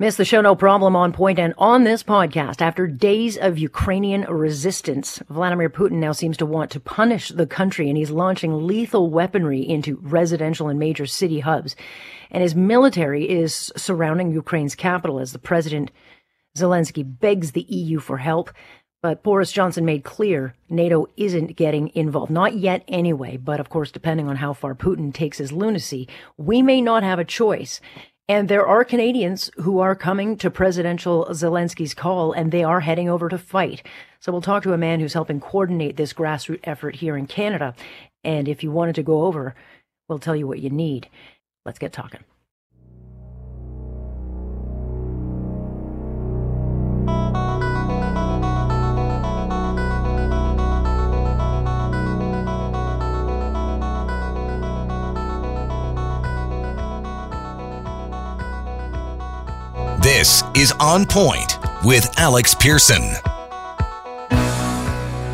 Miss the show, no problem, on point. And on this podcast, after days of Ukrainian resistance, Vladimir Putin now seems to want to punish the country and he's launching lethal weaponry into residential and major city hubs. And his military is surrounding Ukraine's capital as the president Zelensky begs the EU for help. But Boris Johnson made clear NATO isn't getting involved. Not yet anyway, but of course, depending on how far Putin takes his lunacy, we may not have a choice. And there are Canadians who are coming to Presidential Zelensky's call and they are heading over to fight. So we'll talk to a man who's helping coordinate this grassroots effort here in Canada. And if you wanted to go over, we'll tell you what you need. Let's get talking. Is On Point with Alex Pearson.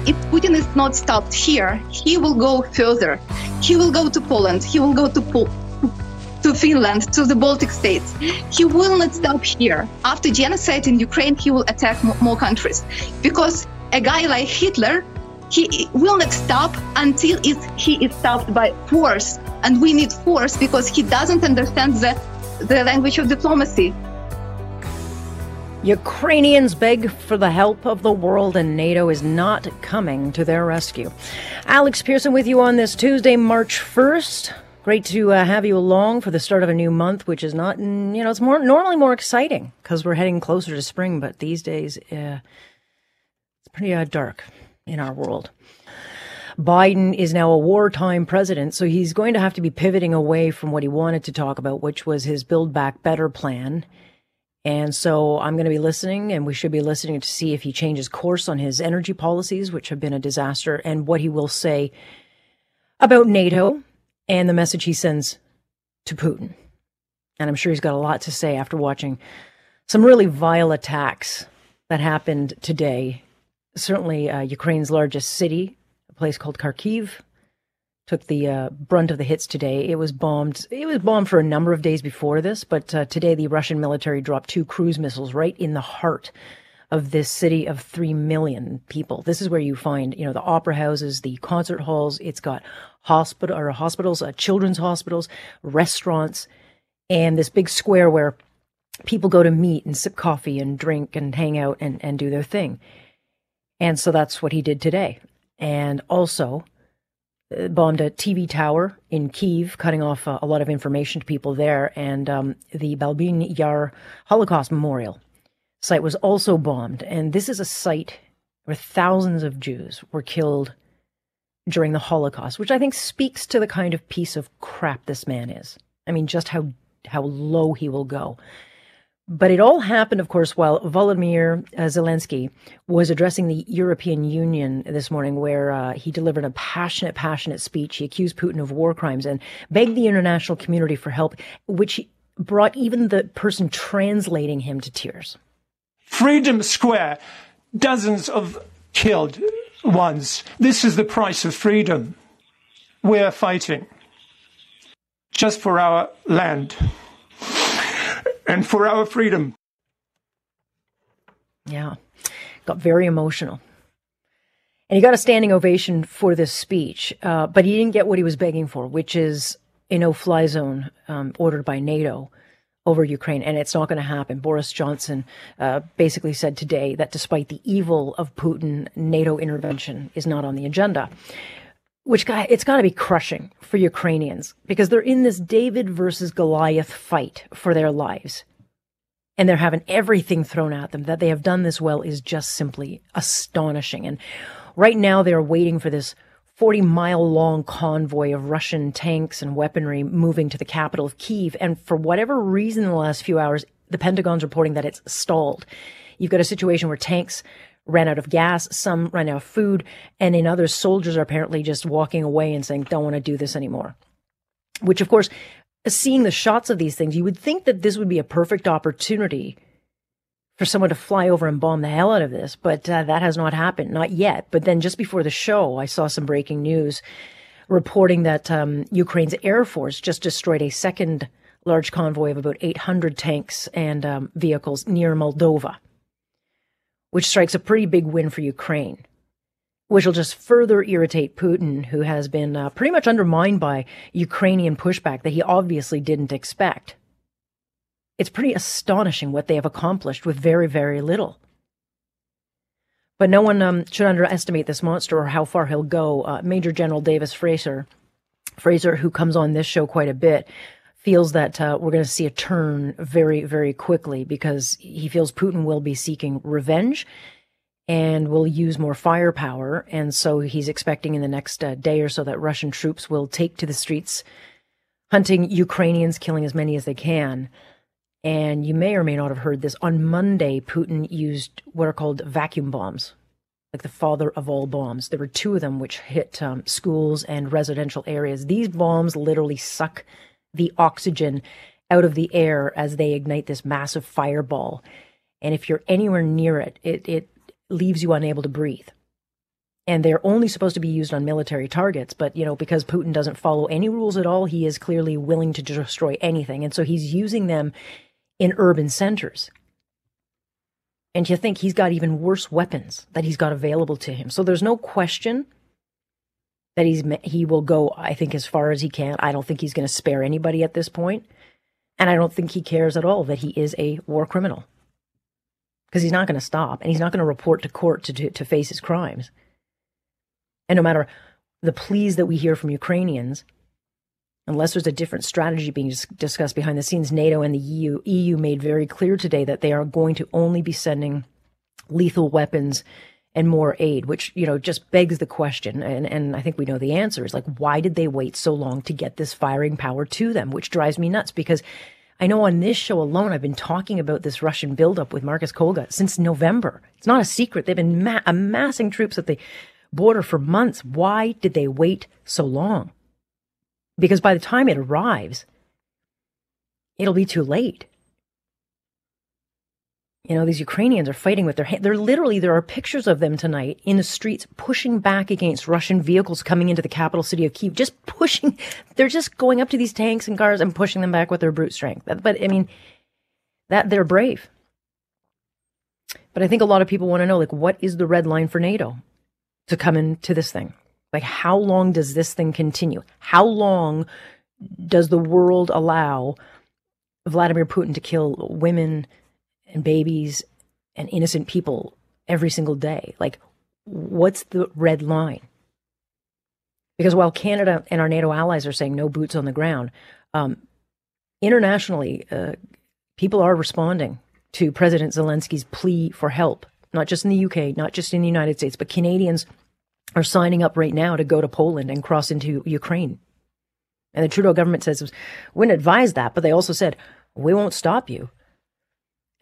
If Putin is not stopped here, he will go further. He will go to Poland. He will go to Pol- to Finland, to the Baltic states. He will not stop here. After genocide in Ukraine, he will attack more countries because a guy like Hitler, he will not stop until he is stopped by force. And we need force because he doesn't understand the, the language of diplomacy. Ukrainians beg for the help of the world, and NATO is not coming to their rescue. Alex Pearson with you on this Tuesday, March 1st. Great to uh, have you along for the start of a new month, which is not, you know, it's more normally more exciting because we're heading closer to spring, but these days uh, it's pretty uh, dark in our world. Biden is now a wartime president, so he's going to have to be pivoting away from what he wanted to talk about, which was his Build Back Better plan and so I'm going to be listening, and we should be listening to see if he changes course on his energy policies, which have been a disaster, and what he will say about NATO and the message he sends to Putin. And I'm sure he's got a lot to say after watching some really vile attacks that happened today. Certainly, uh, Ukraine's largest city, a place called Kharkiv, took the uh, brunt of the hits today. It was bombed. It was bombed for a number of days before this, but uh, today the Russian military dropped two cruise missiles right in the heart of this city of 3 million people. This is where you find, you know, the opera houses, the concert halls. It's got hospital or hospitals, uh, children's hospitals, restaurants, and this big square where people go to meet and sip coffee and drink and hang out and, and do their thing. And so that's what he did today. And also, bombed a TV tower in Kiev, cutting off uh, a lot of information to people there, and um, the Babyn Yar Holocaust Memorial site was also bombed. And this is a site where thousands of Jews were killed during the Holocaust, which I think speaks to the kind of piece of crap this man is. I mean, just how how low he will go. But it all happened, of course, while Volodymyr Zelensky was addressing the European Union this morning, where uh, he delivered a passionate, passionate speech. He accused Putin of war crimes and begged the international community for help, which brought even the person translating him to tears. Freedom Square, dozens of killed ones. This is the price of freedom. We're fighting just for our land and for our freedom. Yeah, got very emotional. And he got a standing ovation for this speech, uh, but he didn't get what he was begging for, which is a no fly zone um, ordered by NATO over Ukraine. And it's not going to happen. Boris Johnson uh, basically said today that despite the evil of Putin, NATO intervention is not on the agenda which guy it's got to be crushing for Ukrainians because they're in this David versus Goliath fight for their lives. And they're having everything thrown at them. That they have done this well is just simply astonishing. And right now they're waiting for this 40 mile long convoy of Russian tanks and weaponry moving to the capital of Kiev. And for whatever reason in the last few hours, The Pentagon's reporting that it's stalled. You've got a situation where tanks ran out of gas, some ran out of food, and in others, soldiers are apparently just walking away and saying, don't want to do this anymore. Which, of course, seeing the shots of these things, you would think that this would be a perfect opportunity for someone to fly over and bomb the hell out of this, but uh, that has not happened, not yet. But then just before the show, I saw some breaking news reporting that um, Ukraine's Air Force just destroyed a second large convoy of about 800 tanks and um, vehicles near Moldova, which strikes a pretty big win for Ukraine, which will just further irritate Putin, who has been uh, pretty much undermined by Ukrainian pushback that he obviously didn't expect. It's pretty astonishing what they have accomplished with very, very little. But no one um, should underestimate this monster or how far he'll go. Uh, Major General David Fraser, Fraser, who comes on this show quite a bit, feels that uh, we're going to see a turn very, very quickly because he feels Putin will be seeking revenge and will use more firepower. And so he's expecting in the next uh, day or so that Russian troops will take to the streets, hunting Ukrainians, killing as many as they can. And you may or may not have heard this. On Monday, Putin used what are called vacuum bombs, like the father of all bombs. There were two of them which hit um, schools and residential areas. These bombs literally suck the oxygen out of the air as they ignite this massive fireball. And if you're anywhere near it, it, it leaves you unable to breathe. And they're only supposed to be used on military targets, but you know, because Putin doesn't follow any rules at all, he is clearly willing to destroy anything. And so he's using them in urban centers. And you think he's got even worse weapons that he's got available to him. So there's no question that he's he will go I think as far as he can. I don't think he's going to spare anybody at this. And I don't think he cares at all that he is a war criminal. Because he's not going to stop and he's not going to report to court to, to, to face his crimes. And no matter the pleas that we hear from Ukrainians, unless there's a different strategy being discussed behind the scenes, NATO and the EU, EU made very clear today that they are going to only be sending lethal weapons and more aid, which, you know, just begs the question. And, and I think we know the answer is like, why did they wait so long to get this firing power to them? Which drives me nuts because I know on this show alone, I've been talking about this Russian buildup with Marcus Kolga since November. It's not a secret. They've been ma- amassing troops at the border for months. Why did they wait so long? because by the time it arrives, it'll be too late. You know, these Ukrainians are fighting with their hands. They're literally, there are pictures of them tonight in the streets pushing back against Russian vehicles coming into the capital city of Kiev, just pushing. They're just going up to these tanks and cars and pushing them back with their brute strength. But I mean, that they're brave. But I think a lot of people want to know, like, what is the red line for NATO to come into this thing? Like, how long does this thing continue? How long does the world allow Vladimir Putin to kill women and babies and innocent people every single day? Like, what's the red line? Because while Canada and our NATO allies are saying no boots on the ground, um, internationally, uh, people are responding to President Zelensky's plea for help, not just in the UK, not just in the United States, but Canadians are signing up right now to go to Poland and cross into Ukraine. And the Trudeau government says, wouldn't advise that, but they also said, we won't stop you.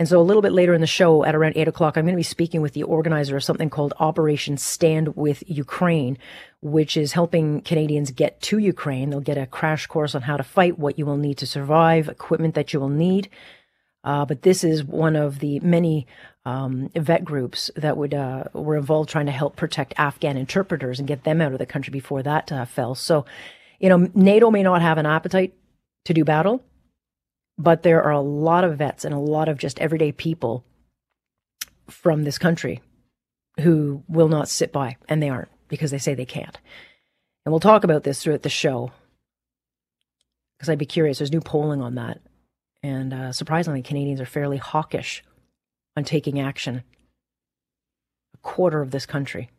And so a little bit later in the show at around eight o'clock, I'm going to be speaking with the organizer of something called Operation Stand with Ukraine, which is helping Canadians get to Ukraine. They'll get a crash course on how to fight, what you will need to survive, equipment that you will need. Uh, but this is one of the many um, vet groups that would uh, were involved trying to help protect Afghan interpreters and get them out of the country before that uh, fell. So, you know, NATO may not have an appetite to do battle, but there are a lot of vets and a lot of just everyday people from this country who will not sit by, and they aren't because they say they can't. And we'll talk about this throughout the show because I'd be curious. There's new polling on that. And uh, surprisingly, Canadians are fairly hawkish on taking action. A quarter of this country,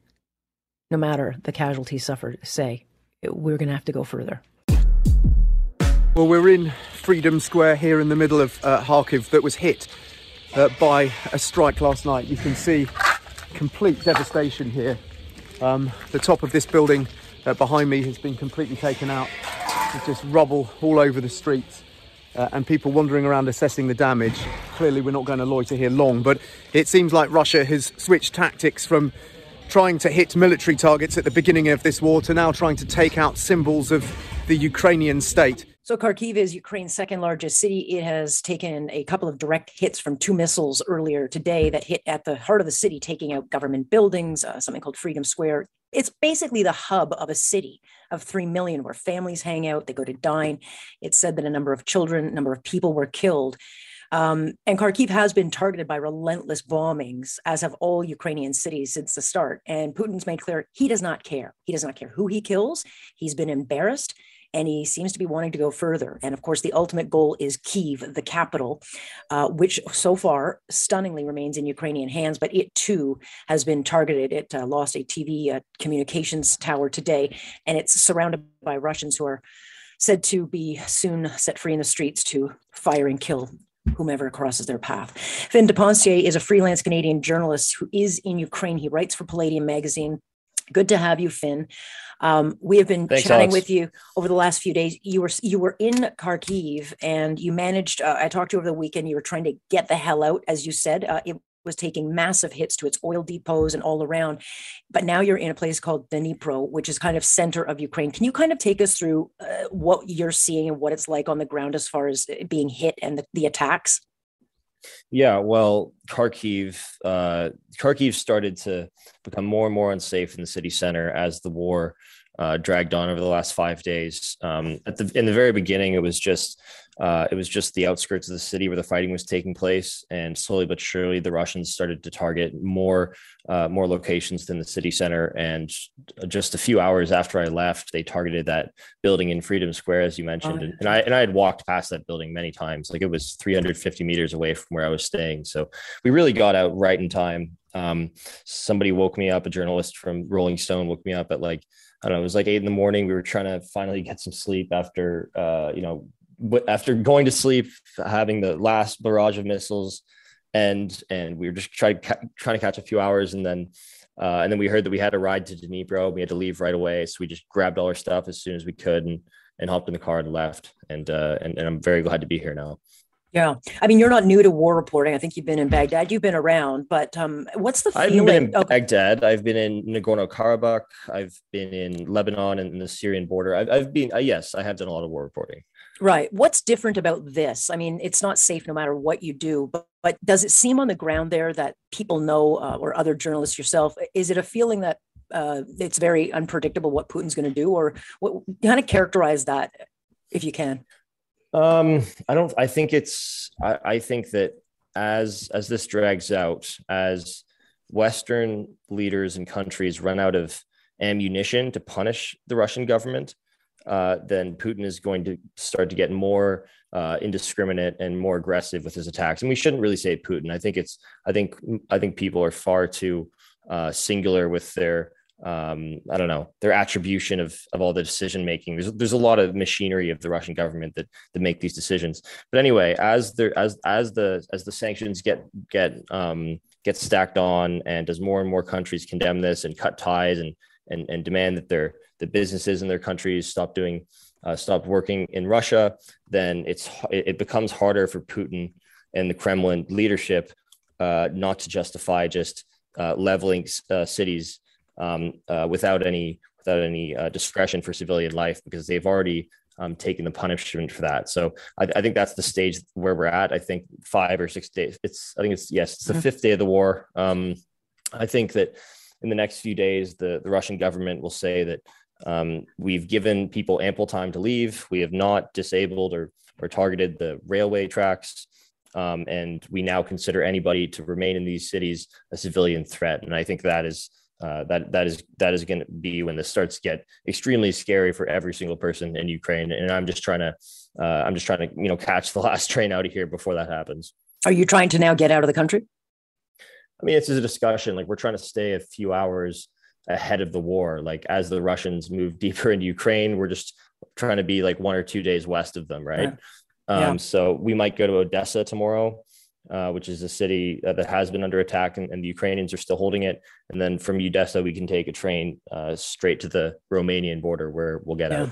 no matter the casualties suffered, say we're going to have to go further. Well, we're in Freedom Square here in the middle of uh, Kharkiv that was hit uh, by a strike last night. You can see complete devastation here. Um, the top of this building uh, behind me has been completely taken out. There's just rubble all over the streets. uh, and people wandering around assessing the damage. Clearly, we're not going to loiter here long, but it seems like Russia has switched tactics from trying to hit military targets at the beginning of this war to now trying to take out symbols of the Ukrainian state. So Kharkiv is Ukraine's second largest city. It has taken a couple of direct hits from two missiles earlier today that hit at the heart of the city, taking out government buildings, uh, something called Freedom Square. It's basically the hub of a city of 3 million where families hang out, they go to dine. It's said that a number of children, a number of people were killed. Um, and Kharkiv has been targeted by relentless bombings, as have all Ukrainian cities since the start. And Putin's made clear he does not care. He does not care who he kills. He's been embarrassed and he seems to be wanting to go further. And of course, the ultimate goal is Kiev, the capital, uh, which so far stunningly remains in Ukrainian hands, but it too has been targeted. It uh, lost a TV uh, communications tower today, and it's surrounded by Russians who are said to be soon set free in the streets to fire and kill whomever crosses their path. Finn DePencier is a freelance Canadian journalist who is in Ukraine. He writes for Palladium magazine. Good to have you, Finn. Um, we have been Thanks, chatting Alex. with you over the last few days. You were you were in Kharkiv, and you managed. Uh, I talked to you over the weekend. You were trying to get the hell out, as you said. Uh, it was taking massive hits to its oil depots and all around. But now you're in a place called Dnipro, which is kind of center of Ukraine. Can you kind of take us through uh, what you're seeing and what it's like on the ground as far as being hit and the, the attacks? Yeah, well, Kharkiv, uh, Kharkiv started to become more and more unsafe in the city center as the war uh, dragged on over the last five days. Um, at the in the very beginning, it was just uh, it was just the outskirts of the city where the fighting was taking place, and slowly but surely, the Russians started to target more uh, more locations than the city center. And just a few hours after I left, they targeted that building in Freedom Square, as you mentioned, oh, and, and I and I had walked past that building many times. Like it was 350 meters away from where I was staying, so we really got out right in time. Um, somebody woke me up, a journalist from Rolling Stone woke me up at like I don't know, it was like eight in the morning. We were trying to finally get some sleep after, uh, you know, after going to sleep, having the last barrage of missiles, and and we were just trying trying to catch a few hours, and then uh, and then we heard that we had a ride to Dnipro. We had to leave right away, so we just grabbed all our stuff as soon as we could and and hopped in the car and left. And uh, and, and I'm very glad to be here now. Yeah, I mean, you're not new to war reporting. I think you've been in Baghdad. You've been around, but um, what's the feeling? I've been in oh. Baghdad. I've been in Nagorno Karabakh. I've been in Lebanon and the Syrian border. I've, I've been. Uh, yes, I have done a lot of war reporting. Right. What's different about this? I mean, it's not safe no matter what you do, but, but does it seem on the ground there that people know, uh, or other journalists yourself, is it a feeling that uh, it's very unpredictable what Putin's going to do, or what kind of characterize that if you can? Um, I don't. I think it's. I, I think that as as this drags out, as Western leaders and countries run out of ammunition to punish the Russian government, uh, then Putin is going to start to get more uh, indiscriminate and more aggressive with his attacks. And we shouldn't really say Putin. I think it's. I think. I think people are far too uh, singular with their um, I don't know their attribution of of all the decision making. There's there's a lot of machinery of the Russian government that that make these decisions. But anyway, as there as as the as the sanctions get get um, get stacked on, and as more and more countries condemn this and cut ties and and and demand that their the businesses in their countries stop doing uh, stop working in Russia, then it's it becomes harder for Putin and the Kremlin leadership uh, not to justify just uh, leveling uh, cities um, uh, without any without any uh, discretion for civilian life because they've already um, taken the punishment for that. So I, I, think that's the stage where we're at. I think five or six days. It's I think it's yes, it's the mm-hmm. fifth day of the war. Um, I think that in the next few days, the the Russian government will say that um, we've given people ample time to leave. We have not disabled or or targeted the railway tracks. Um, and we now consider anybody to remain in these cities a civilian threat. And I think that is uh, that that is that is going to be when this starts to get extremely scary for every single person in Ukraine. And I'm just trying to uh, I'm just trying to you know catch the last train out of here before that happens. Are you trying to now get out of the country? I mean, it's a discussion. Like we're trying to stay a few hours ahead of the war. Like as the Russians move deeper into Ukraine, we're just trying to be like one or two days west of them, right? Yeah. Um, yeah. So we might go to Odessa tomorrow. Uh, which is a city uh, that has been under attack, and, and, the Ukrainians are still holding it. And then from Odessa, we can take a train uh, straight to the Romanian border, where we'll get yeah. out.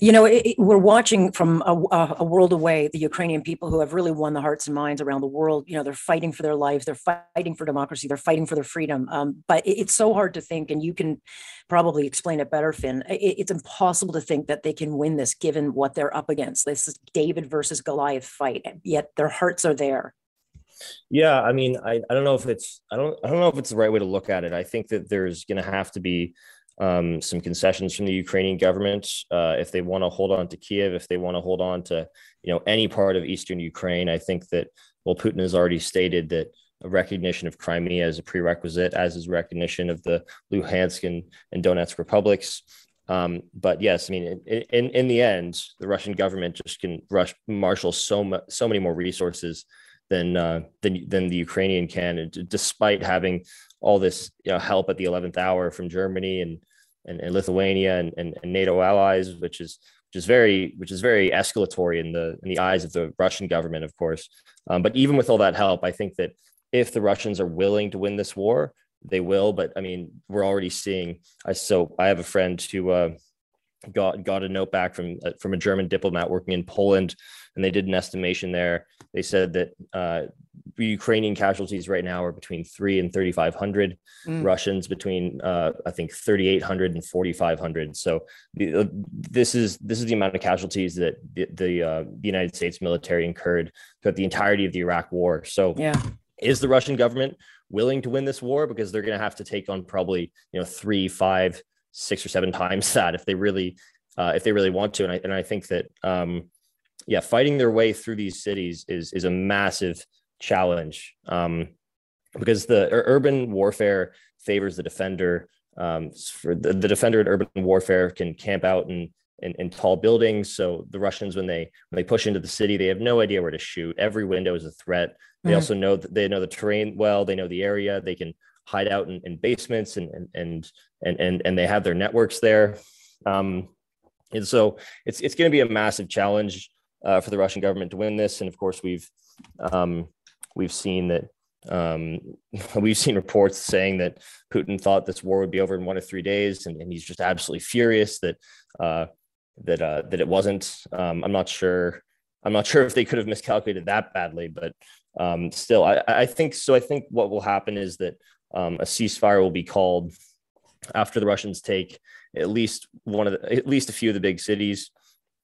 You know, it, it, we're watching from a, a, world away the Ukrainian people who have really won the hearts and minds around the world. You know, they're fighting for their lives, they're fighting for democracy, they're fighting for their freedom. Um, but it, it's so hard to think, and you can probably explain it better, Finn. it's impossible to think that they can win this given what they're up against. This is David versus Goliath fight, yet their hearts are there. Yeah, I mean, I, I don't know if it's I don't I don't know if it's the right way to look at it. I think that there's going to have to be um, some concessions from the Ukrainian government uh, if they want to hold on to Kiev, if they want to hold on to you know any part of eastern Ukraine. I think that well, Putin has already stated that a recognition of Crimea as a prerequisite, as is recognition of the Luhansk and, and Donetsk republics. Um, but yes, I mean, in, in, in the end, the Russian government just can rush marshal so so many more resources than uh, than than the Ukrainian can, despite having all this you know, help at the eleventh hour from Germany and and, and Lithuania and, and, and, NATO allies, which is which is very which is very escalatory in the in the eyes of the Russian government, of course. Um, but even with all that help, I think that if the Russians are willing to win this war, they will. But I mean, we're already seeing. I so I have a friend who uh, got got a note back from uh, from a German diplomat working in Poland, and they did an estimation there. They said that uh, Ukrainian casualties right now are between three and thirty five hundred. Mm. Russians between uh, I think thirty eight hundred and forty five hundred. So the, uh, this is this is the amount of casualties that the the, uh, the United States military incurred throughout the entirety of the Iraq War. So yeah. Is the Russian government willing to win this war because they're going to have to take on probably you know three, five, six or seven times that if they really uh, if they really want to. And I and I think that um, yeah, fighting their way through these cities is is a massive challenge um, because the urban warfare favors the defender. Um, for the, the defender in urban warfare can camp out in, in, in tall buildings. So the Russians, when they when they push into the city, they have no idea where to shoot. Every window is a threat. They mm. also know that they know the terrain well. They know the area. They can hide out in, in basements and, and, and, and, and, they have their networks there. Um, and so it's, it's going to be a massive challenge uh, for the Russian government to win this. And of course we've, um, we've seen that um, we've seen reports saying that Putin thought this war would be over in one or three days, and, and he's just absolutely furious that uh, that uh, that it wasn't. Um, I'm not sure. I'm not sure if they could have miscalculated that badly, but um, still, I, I think so. I think what will happen is that um, a ceasefire will be called after the Russians take at least one of the, at least a few of the big cities,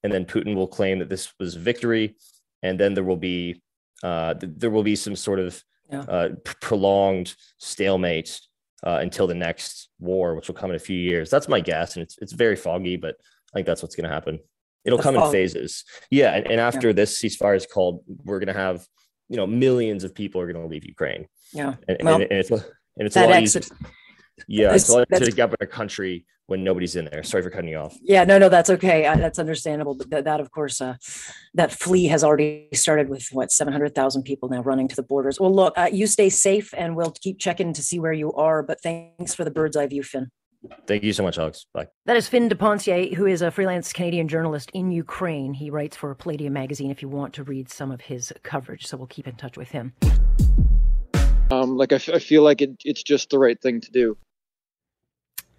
and then Putin will claim that this was victory, and then there will be uh, there will be some sort of yeah. uh, prolonged stalemate uh, until the next war, which will come in a few years. That's my guess, and it's it's very foggy, but I think that's what's going to happen. It'll come in phases. Yeah, and, and after yeah. this ceasefire is called, we're going to have you know millions of people are going to leave Ukraine. Yeah, and, well, and, and it's and it's a lot easier. Yeah, it's, it's a lot easier to govern a country when nobody's in there. Sorry for cutting you off. Yeah, no, no, that's okay. Uh, that's understandable. But that, that of course, uh, that flea has already started with what seven hundred thousand people now running to the borders. Well, look, uh, you stay safe, and we'll keep checking to see where you are. But thanks for the bird's eye view, Finn. Thank you so much, Alex. Bye. That is Finn DePencier, who is a freelance Canadian journalist in Ukraine. He writes for Palladium magazine if you want to read some of his coverage. So we'll keep in touch with him. Um, like I, f- I feel like it, it's just the right thing to do.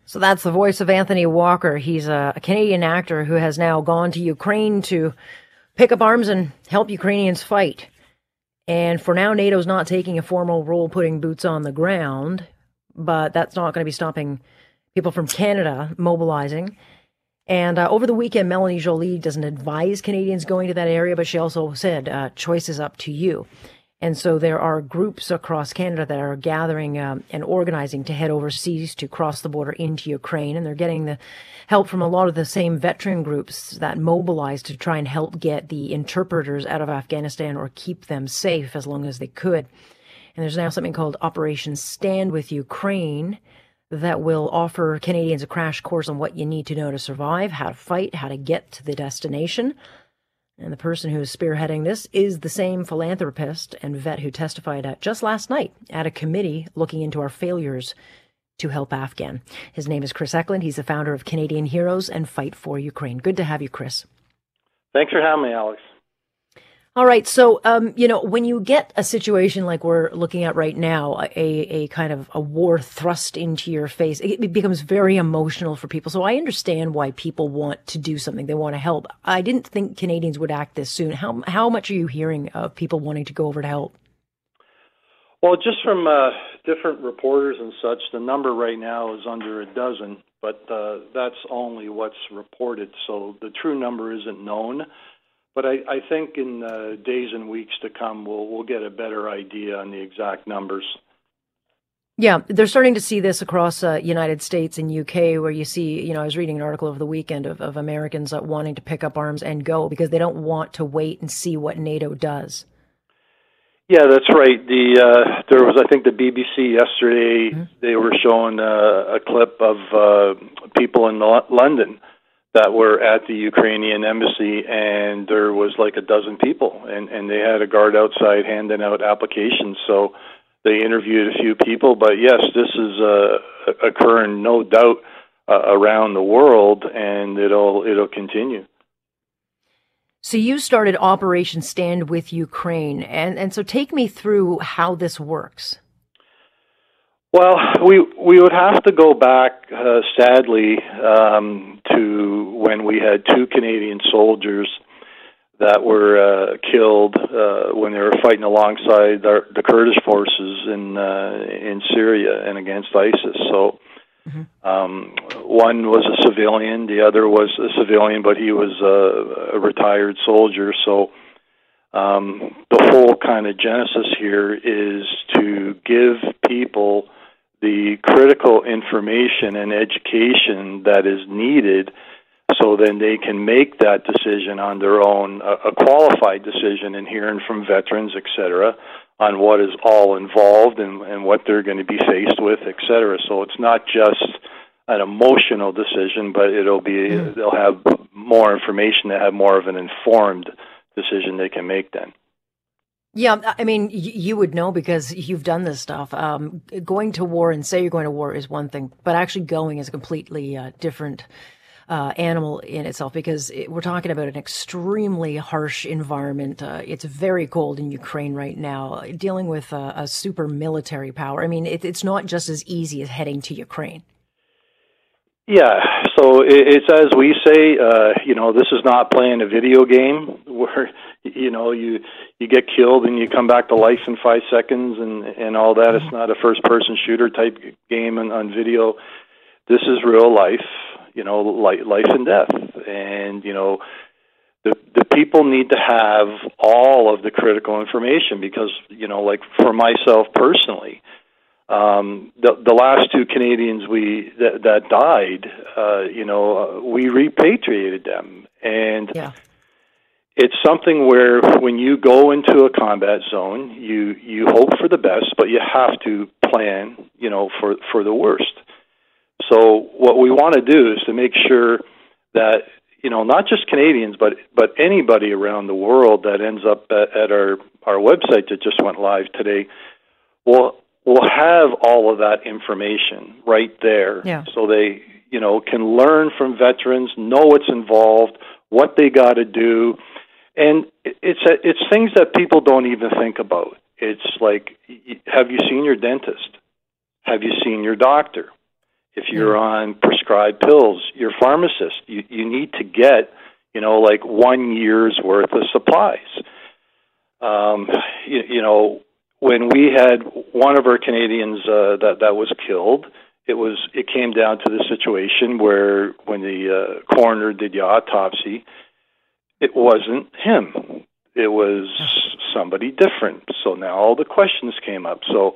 So that's the voice of Anthony Walker. He's a, a Canadian actor who has now gone to Ukraine to pick up arms and help Ukrainians fight. And for now, NATO's not taking a formal role putting boots on the ground, but that's not going to be stopping people from Canada mobilizing. And uh, over the weekend, Melanie Joly doesn't advise Canadians going to that area, but she also said, uh, choice is up to you. And so there are groups across Canada that are gathering um, and organizing to head overseas to cross the border into Ukraine. And they're getting the help from a lot of the same veteran groups that mobilized to try and help get the interpreters out of Afghanistan or keep them safe as long as they could. And there's now something called Operation Stand with Ukraine that will offer Canadians a crash course on what you need to know to survive, how to fight, how to get to the destination. And the person who is spearheading this is the same philanthropist and vet who testified at just last night at a committee looking into our failures to help Afghan. His name is Chris Eklund. He's the founder of Canadian Heroes and Fight for Ukraine. Good to have you, Chris. Thanks for having me, Alex. All right. So, um, you know, when you get a situation like we're looking at right now, a, a kind of a war thrust into your face, it, becomes very emotional for people. So I understand why people want to do something. They want to help. I didn't think Canadians would act this soon. How, how much are you hearing of people wanting to go over to help? Well, just from uh, different reporters and such, the number right now is under a dozen, but uh, that's only what's reported. So the true number isn't known. But I, I think in uh, days and weeks to come, we'll we'll get a better idea on the exact numbers. Yeah, they're starting to see this across uh, United States and UK, where you see, you know, I was reading an article over the weekend of, of Americans uh, wanting to pick up arms and go because they don't want to wait and see what NATO does. Yeah, that's right. The uh, there was, I think, the BBC yesterday. Mm-hmm. They were showing uh, a clip of uh, people in London that were at the Ukrainian embassy, and there was like a dozen people, and and they had a guard outside handing out applications. So they interviewed a few people, but yes, this is uh, occurring, no doubt, uh, around the world, and it'll it'll continue. So you started Operation Stand with Ukraine, and and so take me through how this works. Well, we we would have to go back, uh, sadly, um, to when we had two Canadian soldiers that were uh, killed uh, when they were fighting alongside the, the Kurdish forces in uh, in Syria and against ISIS. So. Mm-hmm. Um, one was a civilian, the other was a civilian, but he was a, a retired soldier. So, um, the whole kind of genesis here is to give people the critical information and education that is needed so then they can make that decision on their own, a, a qualified decision in hearing from veterans, et cetera, on what is all involved and, and what they're going to be faced with, et cetera. So it's not just an emotional decision, but it'll be they'll have more information to have more of an informed decision they can make then. Yeah, I mean, you would know because you've done this stuff. Um, going to war and say you're going to war is one thing, but actually going is a completely uh, different uh, animal in itself because it, we're talking about an extremely harsh environment. Uh, it's very cold in Ukraine right now, dealing with a, a super military power. I mean, it, it's not just as easy as heading to Ukraine. Yeah, so it's as we say, uh, you know, this is not playing a video game where you know you you get killed and you come back to life in five seconds and and all that. It's mm-hmm. not a first person shooter type game on, on video. This is real life, you know, life life and death, and you know. The, the people need to have all of the critical information because you know like for myself personally um, the the last two Canadians we that, that died, uh, you know, uh, we repatriated them, and yeah. It's something where when you go into a combat zone, you you hope for the best, but you have to plan, you know, for for the worst. So what we want to do is to make sure that you know not just Canadians, but but anybody around the world that ends up at, at our our website that just went live today will will have all of that information right there yeah. so they you know can learn from veterans know what's involved what they got to do. And it's a, it's things that people don't even think about. It's like have you seen your dentist? Have you seen your doctor? If you're on prescribed pills your pharmacist you you need to get you know like one year's worth of supplies. Um you, you know when we had one of our Canadians uh, that that was killed, it was it came down to the situation where when the uh, coroner did the autopsy, it wasn't him. It was somebody different. So now all the questions came up. So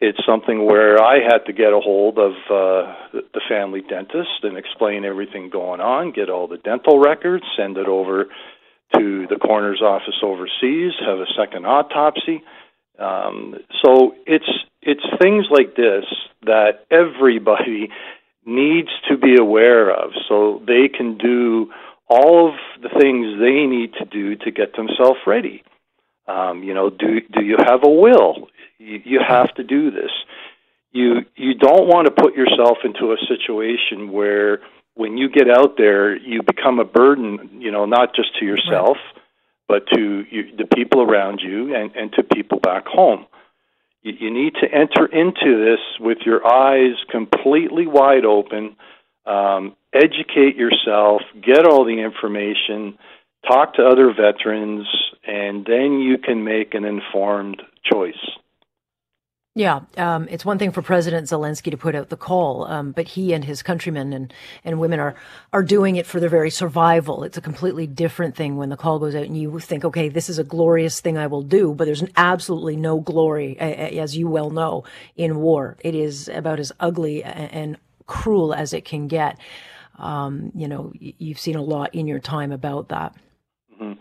it's something where I had to get a hold of uh, the family dentist and explain everything going on, get all the dental records, send it over to the coroner's office overseas, have a second autopsy um, so it's it's things like this that everybody needs to be aware of, so they can do all of the things they need to do to get themselves ready. Um, you know, do do you have a will? You, you have to do this. You you don't want to put yourself into a situation where when you get out there, you become a burden. You know, not just to yourself. Right but to you, the people around you and, and to people back home. You, need to enter into this with your eyes completely wide open. Um, educate yourself, get all the information, talk to other veterans, and then you can make an informed choice. Yeah, um, it's one thing for President Zelensky to put out the call, um, but he and his countrymen and, and women are are doing it for their very survival. It's a completely different thing when the call goes out and you think, okay, this is a glorious thing I will do, but there's absolutely no glory, as you well know, in war. It is about as ugly and cruel as it can get. Um, you know, you've seen a lot in your time about that. Mm-hmm.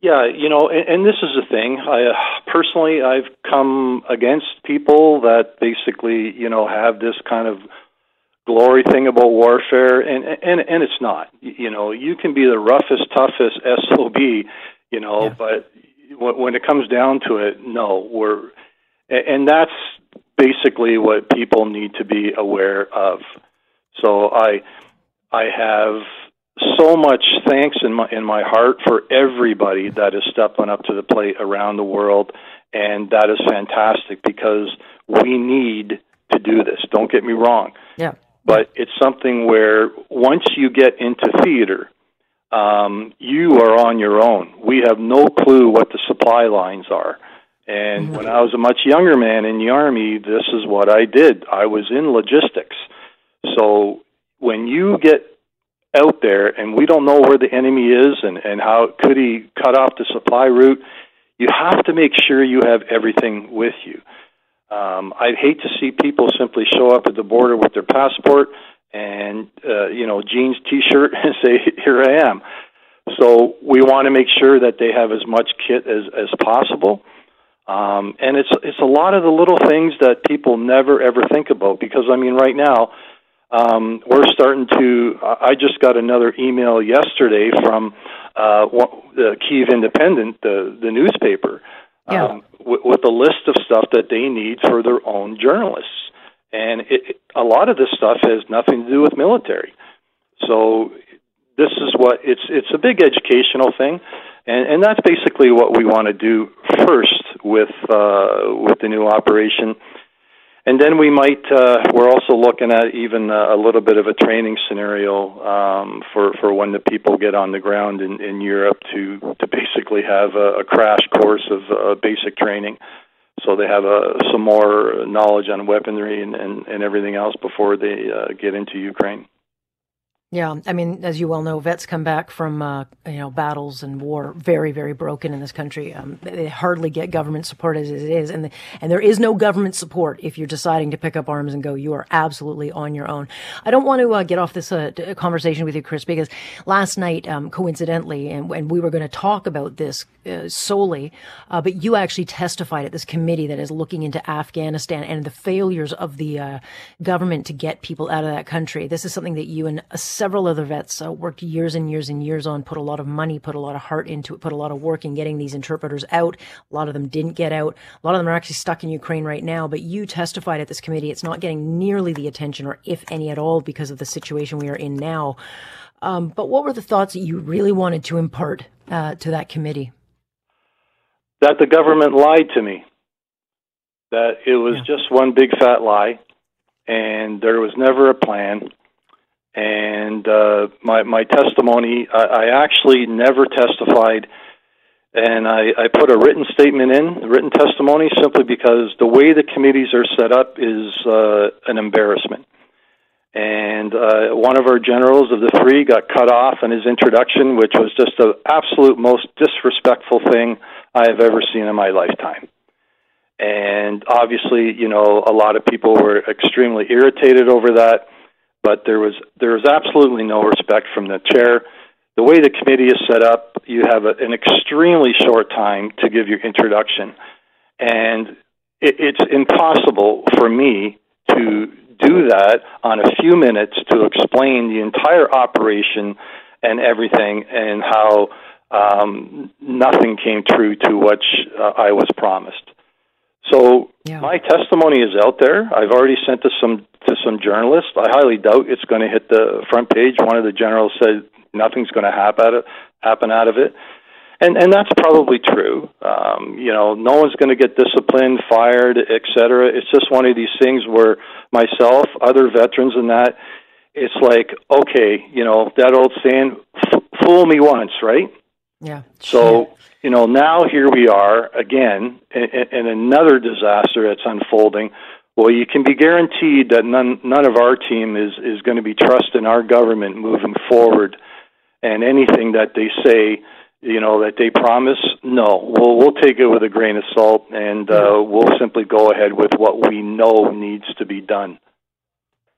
Yeah, you know, and, and this is the thing. I uh, personally, I've come against people that basically, you know, have this kind of glory thing about warfare, and and and it's not. You know, you can be the roughest, toughest sob, you know, yeah. but when it comes down to it, no, we're, and that's basically what people need to be aware of. So I, I have so much thanks in my in my heart for everybody that is stepping up to the plate around the world, and that is fantastic because we need to do this. Don't get me wrong. Yeah. But it's something where once you get into theater, um, you are on your own. We have no clue what the supply lines are. And mm-hmm. when I was a much younger man in the Army, this is what I did. I was in logistics. So when you get out there and we don't know where the enemy is and, and how could he cut off the supply route, you have to make sure you have everything with you. Um, I'd hate to see people simply show up at the border with their passport and uh, you know jeans, t-shirt, and say, "Here I am." So we want to make sure that they have as much kit as as possible. Um, and it's it's a lot of the little things that people never ever think about because I mean right now um, we're starting to. I just got another email yesterday from uh, the Kiev Independent, the the newspaper, yeah. um, with, with a list of stuff that they need for their own journalists, and it, a lot of this stuff has nothing to do with military. So this is what it's it's a big educational thing, and and that's basically what we want to do first with uh, with the new operation and then we might uh, we're also looking at even a, a little bit of a training scenario um, for for when the people get on the ground in, in Europe to to basically have a, a crash course of uh, basic training, so they have uh, some more knowledge on weaponry and, and, and everything else before they uh, get into Ukraine. Yeah, I mean, as you well know, vets come back from uh, you know battles and war very, very broken in this country. Um, they hardly get government support as it is, and the, and there is no government support if you're deciding to pick up arms and go. You are absolutely on your own. I don't want to uh, get off this uh, conversation with you, Chris, because last night, um, coincidentally, and, and, we were going to talk about this uh, solely, uh, but you actually testified at this committee that is looking into Afghanistan and the failures of the uh, government to get people out of that country. This is something that you and several other vets uh, worked years and years and years on, put a lot of money, put a lot of heart into it, put a lot of work in getting these interpreters out. A lot of them didn't get out. A lot of them are actually stuck in Ukraine right now. But you testified at this committee. It's not getting nearly the attention, or if any at all, because of the situation we are in now. Um, but what were the thoughts that you really wanted to impart uh, to that committee? That the government lied to me. That it was yeah. just one big fat lie, and there was never a plan and uh, my my testimony, I, I actually never testified, and I, I put a written statement in, written testimony, simply because the way the committees are set up is uh, an embarrassment. And uh, one of our generals of the three got cut off in his introduction, which was just the absolute most disrespectful thing I have ever seen in my lifetime. And obviously, you know, a lot of people were extremely irritated over that but there was there was absolutely no respect from the chair. The way the committee is set up, you have a, an extremely short time to give your introduction, and it, it's impossible for me to do that on a few minutes to explain the entire operation and everything and how um, nothing came true to what uh, I was promised. So yeah. my testimony is out there. I've already sent to some to some journalists. I highly doubt it's going to hit the front page. One of the generals said nothing's going to happen out of, happen out of it. and and that's probably true. Um, you know, no one's going to get disciplined, fired, et cetera. It's just one of these things where myself, other veterans, and that it's like, okay, you know, that old saying, "Fool me once," right? Yeah. So you know, now here we are again in, in another disaster that's unfolding. Well, you can be guaranteed that none none of our team is is going to be trusting our government moving forward, and anything that they say you know that they promise no. We'll we'll take it with a grain of salt and uh, we'll simply go ahead with what we know needs to be done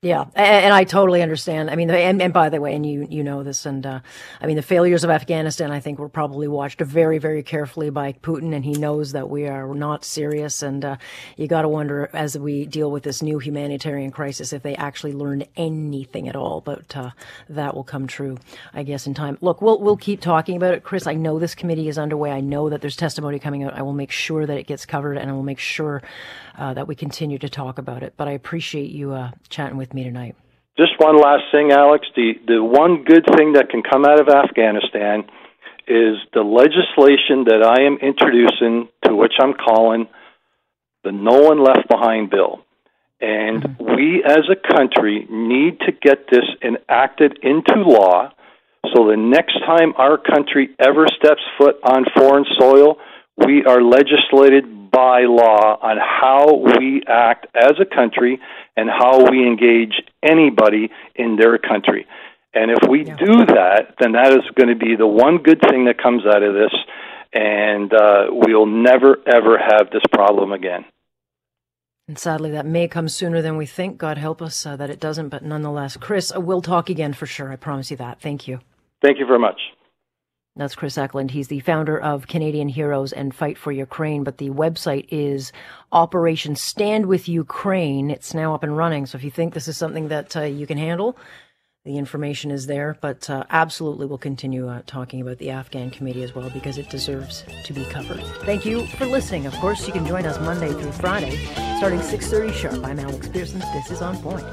yeah, and, and, I totally understand. I mean, and, and, by the way, and you you know this, and uh, I mean the failures of Afghanistan. I think were probably watched very very carefully by Putin, and he knows that we are not serious. And uh, you got to wonder as we deal with this new humanitarian crisis if they actually learned anything at all. But uh, that will come true, I guess, in time. Look, we'll we'll keep talking about it, Chris. I know this committee is underway. I know that there's testimony coming out. I will make sure that it gets covered, and I will make sure uh, that we continue to talk about it. But I appreciate you uh, chatting with me tonight. Just one last thing, Alex. The the one good thing that can come out of Afghanistan is the legislation that I am introducing, to which I'm calling the No One Left Behind bill. And mm-hmm. we as a country need to get this enacted into law so the next time our country ever steps foot on foreign soil, we are legislated by law on how we act as a country and how we engage anybody in their country. And if we yeah. do that, then that is going to be the one good thing that comes out of this, and uh, we'll never, ever have this problem again. And sadly, that may come sooner than we think. God help us uh, that it doesn't, but nonetheless, Chris, uh, we'll talk again for sure. I promise you that. Thank you. Thank you very much. That's Chris Eckland. He's the founder of Canadian Heroes and Fight for Ukraine, but the website is Operation Stand with Ukraine. It's now up and running. So if you think this is something that uh, you can handle, the information is there. But uh, absolutely, we'll continue uh, talking about the Afghan committee as well because it deserves to be covered. Thank you for listening. Of course, you can join us Monday through Friday, starting 6:30 sharp. I'm Alex Pearson. This is On Point.